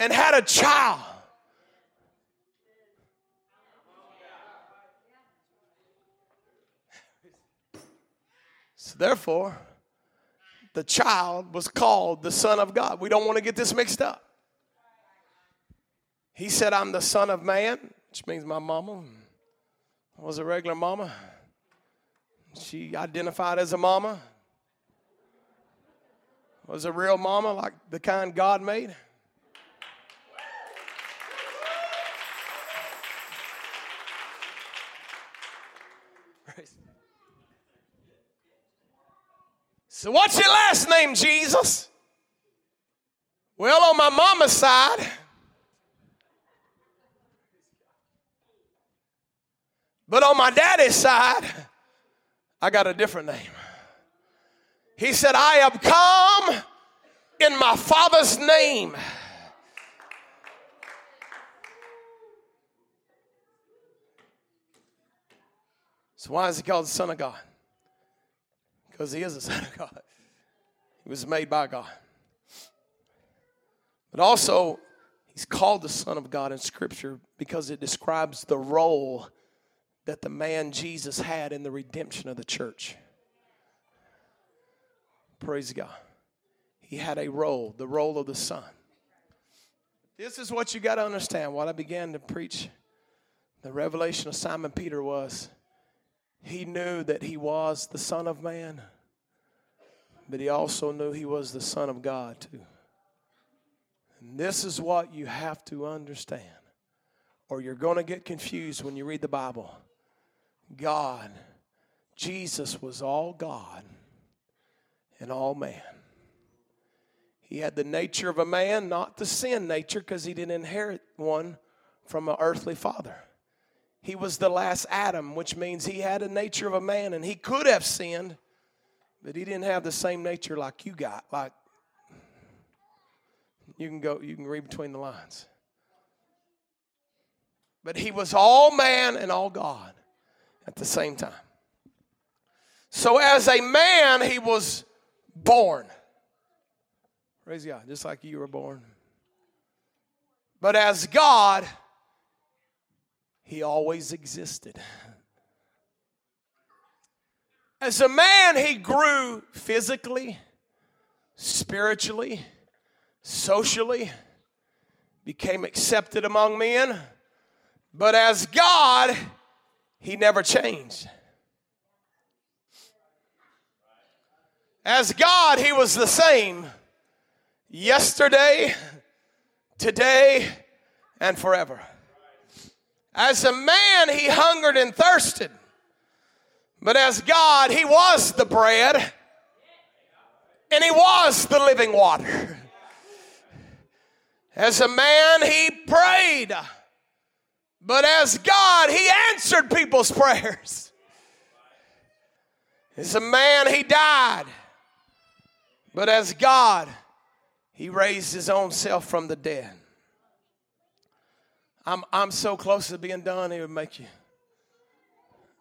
and had a child. So, therefore, the child was called the Son of God. We don't want to get this mixed up. He said, I'm the Son of Man, which means my mama was a regular mama. She identified as a mama. Was a real mama like the kind God made. So, what's your last name, Jesus? Well, on my mama's side, But on my daddy's side, I got a different name. He said, I have come in my father's name. So, why is he called the Son of God? Because he is the Son of God. He was made by God. But also, he's called the Son of God in Scripture because it describes the role that the man Jesus had in the redemption of the church. Praise God. He had a role, the role of the Son. This is what you got to understand. What I began to preach, the revelation of Simon Peter was he knew that he was the Son of Man, but he also knew he was the Son of God too. And this is what you have to understand, or you're going to get confused when you read the Bible. God. Jesus was all God and all man. He had the nature of a man, not the sin nature, because he didn't inherit one from an earthly father. He was the last Adam, which means he had a nature of a man, and he could have sinned, but he didn't have the same nature like you got. Like you can go, you can read between the lines. But he was all man and all God at the same time. So, as a man, he was born. Praise God, just like you were born. But as God, he always existed. As a man, he grew physically, spiritually, socially, became accepted among men. But as God, he never changed. As God, he was the same yesterday, today, and forever. As a man, he hungered and thirsted. But as God, he was the bread and he was the living water. As a man, he prayed. But as God, he answered people's prayers. As a man, he died. But as God, he raised his own self from the dead. I'm, I'm so close to being done, it would make you.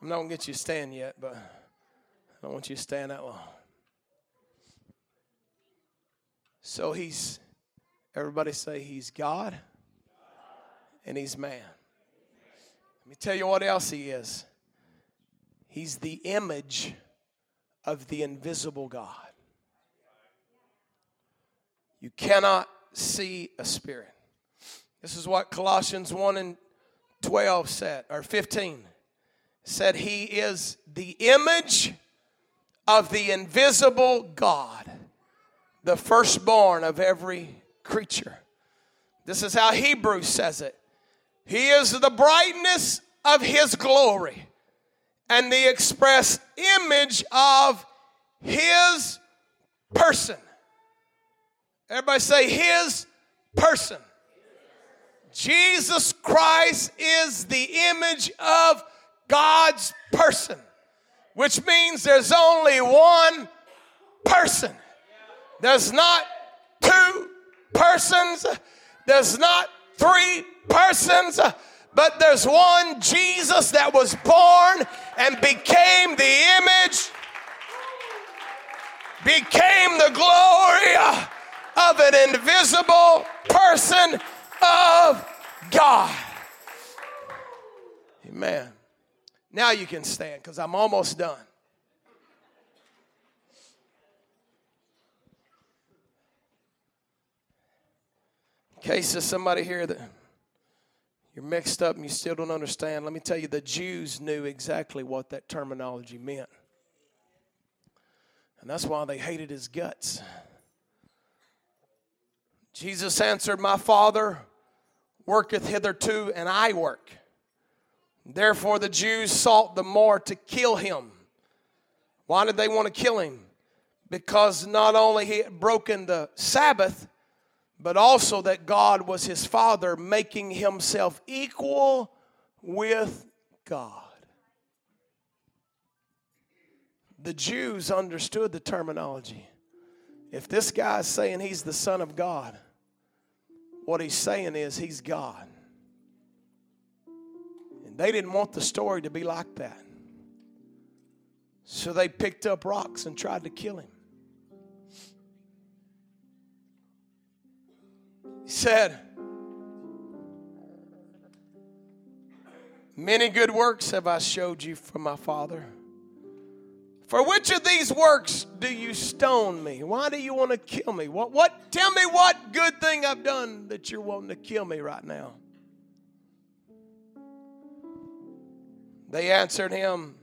I'm not going to get you to stand yet, but I don't want you to stand that long. So he's, everybody say, he's God and he's man. Let me tell you what else he is. He's the image of the invisible God. You cannot see a spirit. This is what Colossians 1 and 12 said, or 15 said, He is the image of the invisible God, the firstborn of every creature. This is how Hebrews says it. He is the brightness of His glory and the express image of His person. Everybody say, His person. Jesus Christ is the image of God's person, which means there's only one person. There's not two persons, there's not three persons, but there's one Jesus that was born and became the image, became the glory of an invisible person of God. Amen. Now you can stand because I'm almost done. In case there's somebody here that you're mixed up and you still don't understand, let me tell you the Jews knew exactly what that terminology meant. And that's why they hated his guts. Jesus answered, My Father worketh hitherto, and I work. Therefore, the Jews sought the more to kill him. Why did they want to kill him? Because not only he had broken the Sabbath, but also that God was his father, making himself equal with God. The Jews understood the terminology. If this guy is saying he's the Son of God, what he's saying is he's God. And they didn't want the story to be like that. So they picked up rocks and tried to kill him. He said, Many good works have I showed you from my Father. For which of these works do you stone me? Why do you want to kill me? What, what, tell me what good thing I've done that you're wanting to kill me right now. They answered him,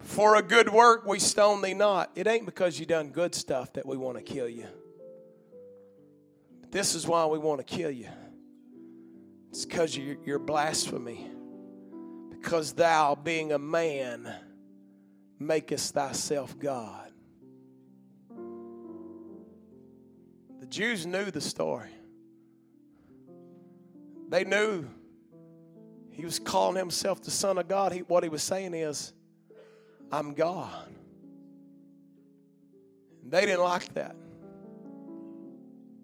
For a good work we stone thee not. It ain't because you done good stuff that we want to kill you. This is why we want to kill you. It's because you're, you're blasphemy. Because thou, being a man, makest thyself God. The Jews knew the story. They knew he was calling himself the Son of God. He, what he was saying is, I'm God. They didn't like that.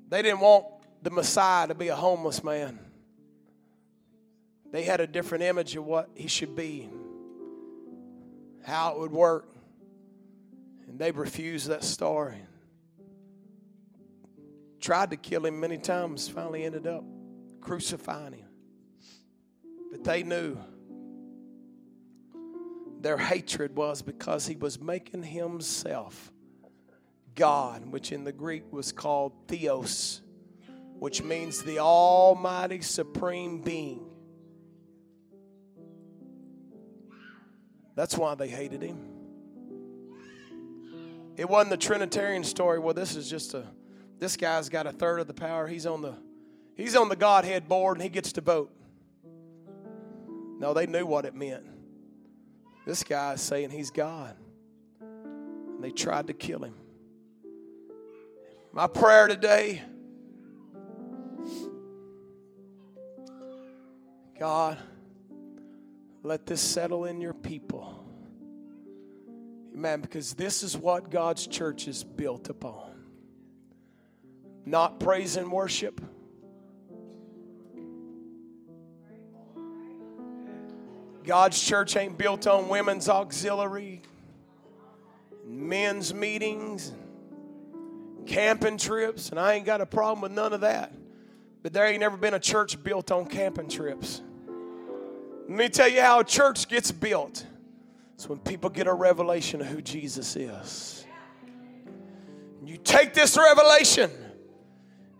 They didn't want the Messiah to be a homeless man. They had a different image of what he should be how it would work. And they refused that story. Tried to kill him many times, finally ended up crucifying him. But they knew their hatred was because he was making himself God, which in the Greek was called Theos, which means the Almighty Supreme Being. That's why they hated him. It wasn't the Trinitarian story. Well, this is just a this guy's got a third of the power. He's on the he's on the Godhead board and he gets to vote. No, they knew what it meant. This guy is saying he's God. And they tried to kill him. My prayer today God, let this settle in your people. Amen. Because this is what God's church is built upon. Not praise and worship. God's church ain't built on women's auxiliary, men's meetings, camping trips, and I ain't got a problem with none of that. But there ain't never been a church built on camping trips. Let me tell you how a church gets built. It's when people get a revelation of who Jesus is. You take this revelation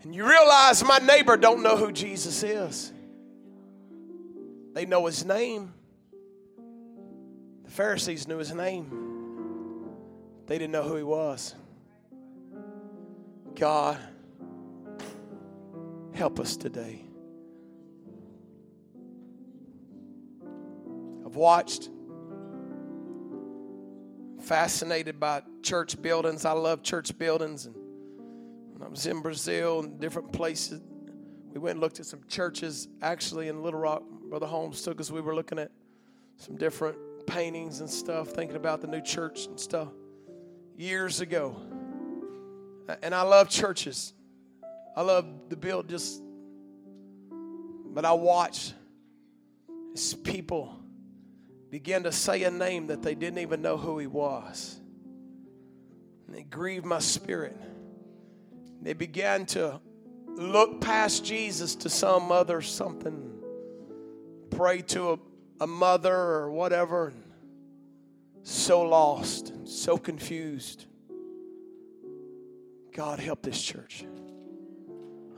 and you realize my neighbor don't know who Jesus is. They know his name. The Pharisees knew his name. They didn't know who he was. God, help us today. I've watched, fascinated by church buildings. I love church buildings. And when I was in Brazil and different places, we went and looked at some churches. Actually, in Little Rock, Brother Holmes took us. We were looking at some different paintings and stuff, thinking about the new church and stuff years ago. And I love churches. I love the build just, but I watched as people begin to say a name that they didn't even know who he was. And it grieved my spirit. They began to look past Jesus to some other something, pray to a, a mother or whatever. So lost, so confused. God help this church.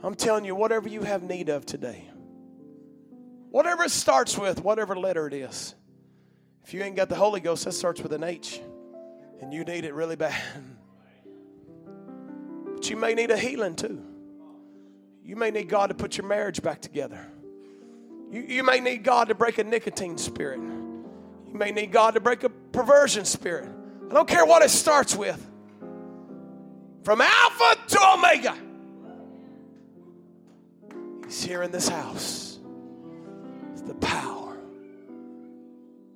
I'm telling you, whatever you have need of today, whatever it starts with, whatever letter it is, if you ain't got the Holy Ghost, that starts with an H, and you need it really bad. But you may need a healing too. You may need God to put your marriage back together. You, you may need God to break a nicotine spirit. You may need God to break a perversion spirit. I don't care what it starts with. From Alpha to Omega. He's here in this house. It's the power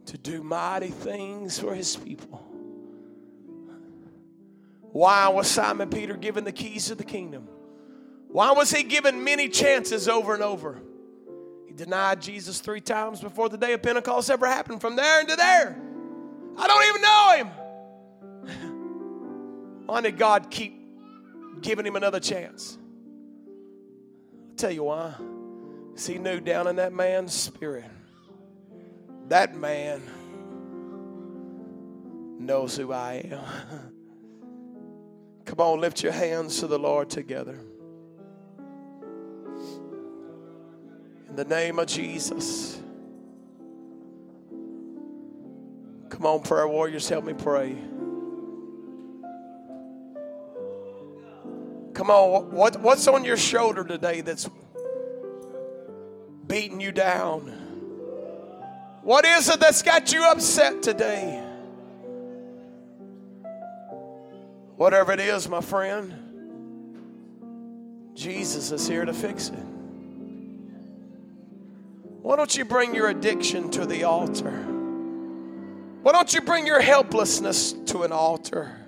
to do mighty things for his people. Why was Simon Peter given the keys to the kingdom? Why was he given many chances over and over? He denied Jesus three times before the day of Pentecost ever happened, from there into there. I don't even know him. Why did God keep giving him another chance? I'll tell you why. Because he knew down in that man's spirit, that man knows who I am. Come on, lift your hands to the Lord together. In the name of Jesus. Come on, prayer warriors, help me pray. Come on, what, what's on your shoulder today that's beating you down? What is it that's got you upset today? Whatever it is, my friend, Jesus is here to fix it. Why don't you bring your addiction to the altar? Why don't you bring your helplessness to an altar?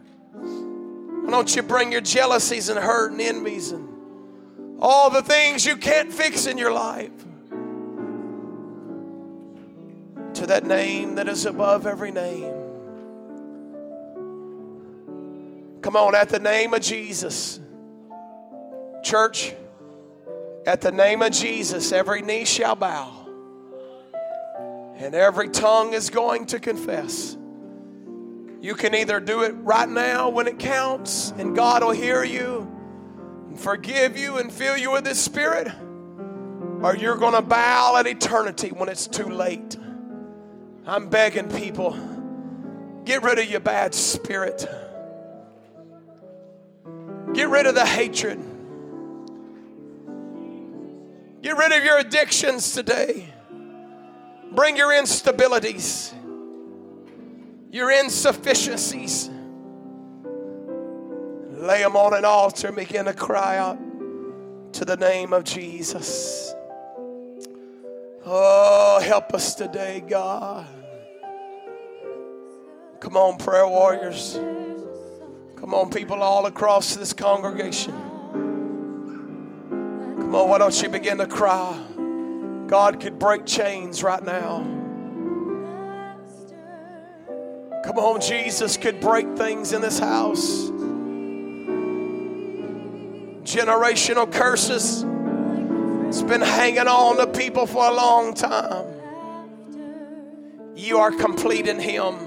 Why don't you bring your jealousies and hurt and envies and all the things you can't fix in your life to that name that is above every name? Come on, at the name of Jesus. Church, at the name of Jesus, every knee shall bow And every tongue is going to confess. You can either do it right now when it counts, and God will hear you and forgive you and fill you with His Spirit, or you're going to bow at eternity when it's too late. I'm begging people get rid of your bad spirit, get rid of the hatred, get rid of your addictions today. Bring your instabilities, your insufficiencies. Lay them on an altar and begin to cry out to the name of Jesus. Oh, help us today, God. Come on, prayer warriors. Come on, people all across this congregation. Come on, why don't you begin to cry? God could break chains right now. Come on, Jesus could break things in this house. Generational curses. It's been hanging on to people for a long time. You are complete in Him.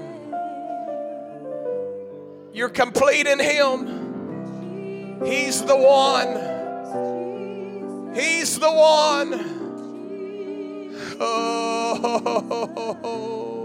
You're complete in Him. He's the one. He's the one. Oh.